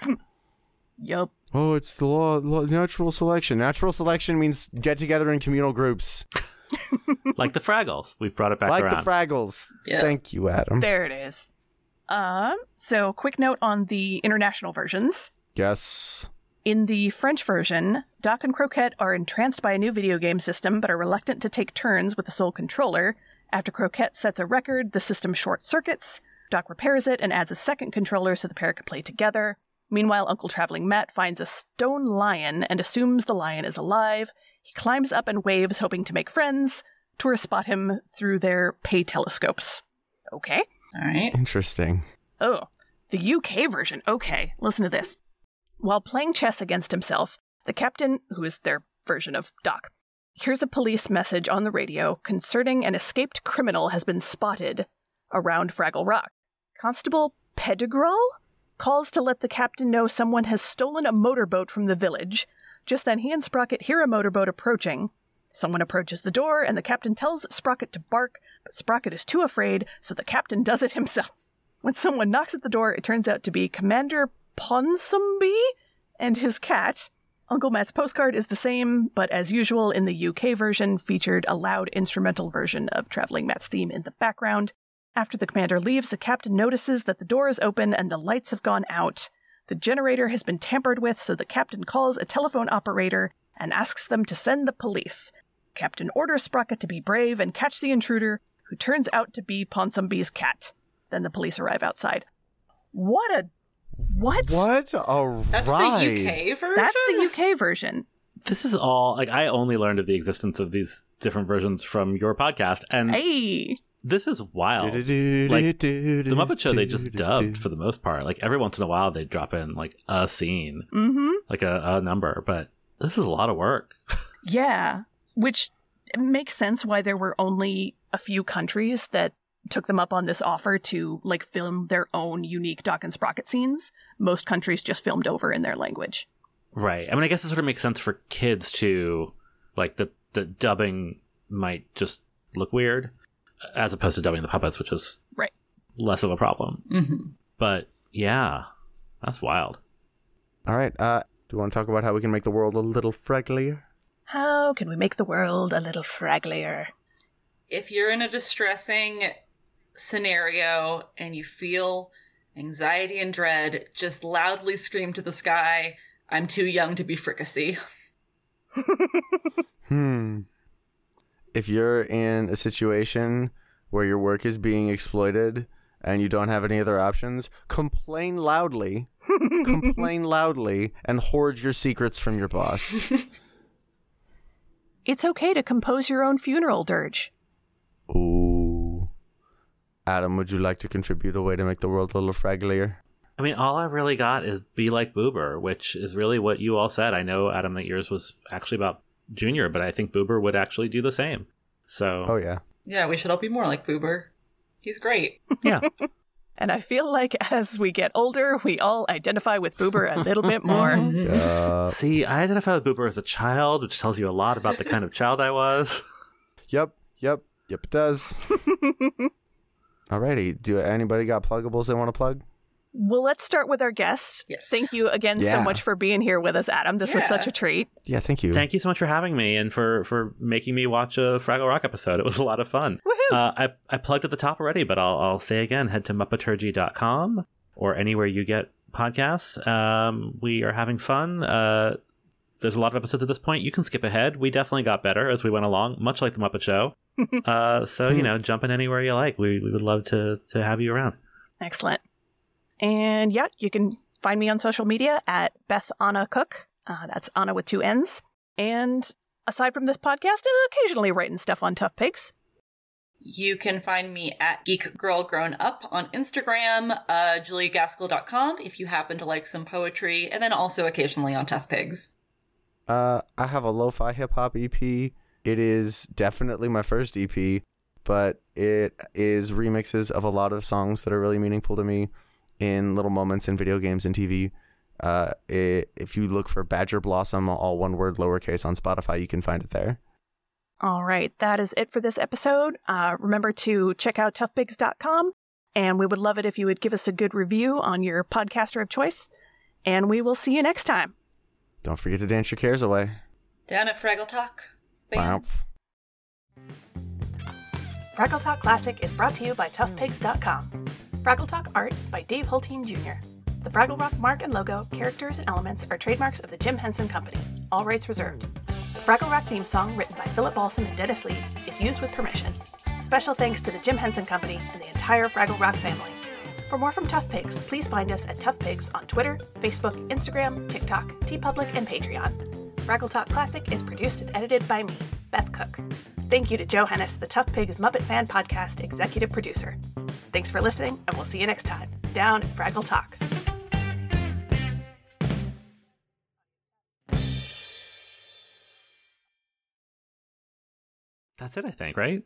yep. oh, it's the law, law, natural selection. Natural selection means get together in communal groups, like the Fraggles, we've brought it back like around. the Fraggles. Yeah. Thank you, Adam. There it is. Um, so quick note on the international versions. Yes. In the French version, Doc and Croquette are entranced by a new video game system but are reluctant to take turns with the sole controller. After Croquette sets a record, the system short circuits. Doc repairs it and adds a second controller so the pair can play together. Meanwhile, Uncle Traveling Matt finds a stone lion and assumes the lion is alive. He climbs up and waves, hoping to make friends. Tourists spot him through their pay telescopes. Okay. All right. Interesting. Oh, the UK version. Okay, listen to this. While playing chess against himself, the captain, who is their version of Doc, hears a police message on the radio concerning an escaped criminal has been spotted around Fraggle Rock. Constable Pettigrew calls to let the captain know someone has stolen a motorboat from the village. Just then, he and Sprocket hear a motorboat approaching. Someone approaches the door, and the captain tells Sprocket to bark, but Sprocket is too afraid, so the captain does it himself. When someone knocks at the door, it turns out to be Commander Ponsonby and his cat. Uncle Matt's postcard is the same, but as usual in the UK version, featured a loud instrumental version of Traveling Matt's theme in the background. After the commander leaves, the captain notices that the door is open and the lights have gone out. The generator has been tampered with, so the captain calls a telephone operator and asks them to send the police. Captain orders Sprocket to be brave and catch the intruder, who turns out to be Ponsonby's cat. Then the police arrive outside. What a what? What? All That's right. the UK version. That's the UK version. This is all like I only learned of the existence of these different versions from your podcast, and Hey. this is wild. Like, the The Muppet Show, they just dubbed for the most part. Like every once in a while, they drop in like a scene, Mm-hmm. like a, a number, but this is a lot of work. Yeah. Which makes sense why there were only a few countries that took them up on this offer to like film their own unique Doc and Sprocket scenes. Most countries just filmed over in their language. Right. I mean, I guess it sort of makes sense for kids to Like the the dubbing might just look weird, as opposed to dubbing the puppets, which is Right. less of a problem. Mhm. But yeah, that's wild. All right. Uh, do you want to talk about how we can make the world a little fragglier? How can we make the world a little fragglier? If you're in a distressing scenario and you feel anxiety and dread, just loudly scream to the sky, I'm too young to be fricassee. Hmm. If you're in a situation where your work is being exploited and you don't have any other options, complain loudly, complain loudly, and hoard your secrets from your boss. It's okay to compose your own funeral dirge. Ooh. Adam, would you like to contribute a way to make the world a little fragglier? I mean, all I've really got is be like Boober, which is really what you all said. I know Adam that yours was actually about Junior, but I think Boober would actually do the same. So Oh, yeah. Yeah, we should all be more like Boober. He's great. yeah, And I feel like as we get older, we all identify with Boober a little bit more. Uh, see, I identify with Boober as a child, which tells you a lot about the kind of child I was. yep, yep, yep, it does. Alrighty. Do anybody got pluggables they want to plug? Well, let's start with our guest. Yes. Thank you again Yeah. so much for being here with us, Adam. This was such a treat. Yeah, thank you. Thank you so much for having me and for for making me watch a Fraggle Rock episode. It was a lot of fun. Woohoo! Uh, I I plugged at the top already, but I'll I'll say again: head to muppeturgy.com or anywhere you get podcasts. Um, we are having fun. Uh, there's a lot of episodes at this point. You can skip ahead. We definitely got better as we went along, much like the Muppet Show. uh, so you know, jump in anywhere you like. We we would love to to have you around. Excellent. And yeah, you can find me on social media at Beth Anna Cook. Uh, that's Anna with two N's. And aside from this podcast, occasionally writing stuff on Tough Pigs. You can find me at Geek Girl Grown Up on Instagram, uh, juliegaskell.com if you happen to like some poetry, and then also occasionally on Tough Pigs. Uh, I have a lo-fi hip hop EP. It is definitely my first EP, but it is remixes of a lot of songs that are really meaningful to me in little moments in video games and TV. Uh, it, if you look for Badger Blossom, all one word, lowercase on Spotify, you can find it there. All right, that is it for this episode. Uh, remember to check out toughpigs.com, and we would love it if you would give us a good review on your podcaster of choice. And we will see you next time. Don't forget to dance your cares away. Down at Fraggle Talk. Bam. Fraggle Talk Classic is brought to you by toughpigs.com. Fraggle Talk art by Dave Hulteen Jr. The Fraggle Rock mark and logo, characters, and elements are trademarks of the Jim Henson Company. All rights reserved. The Fraggle Rock theme song, written by Philip Balsam and Dennis Lee, is used with permission. Special thanks to the Jim Henson Company and the entire Fraggle Rock family. For more from Tough Pigs, please find us at Tough Pigs on Twitter, Facebook, Instagram, TikTok, TeePublic, and Patreon. Fraggle Talk Classic is produced and edited by me, Beth Cook. Thank you to Joe Hennes, the Tough Pigs Muppet Fan Podcast executive producer. Thanks for listening, and we'll see you next time down at Fraggle Talk. That's it, I think. Right?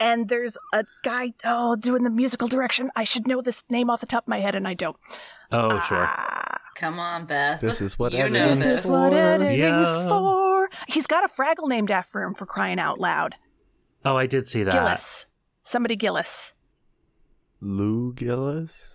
And there's a guy, oh, doing the musical direction. I should know this name off the top of my head, and I don't. Oh, sure. Ah, Come on, Beth. This is what you know this is is what for. editing's Yeah. for. He's got a Fraggle named after him for crying out loud. Oh, I did see that. Gillis. Somebody Gillis. Lou Gillis?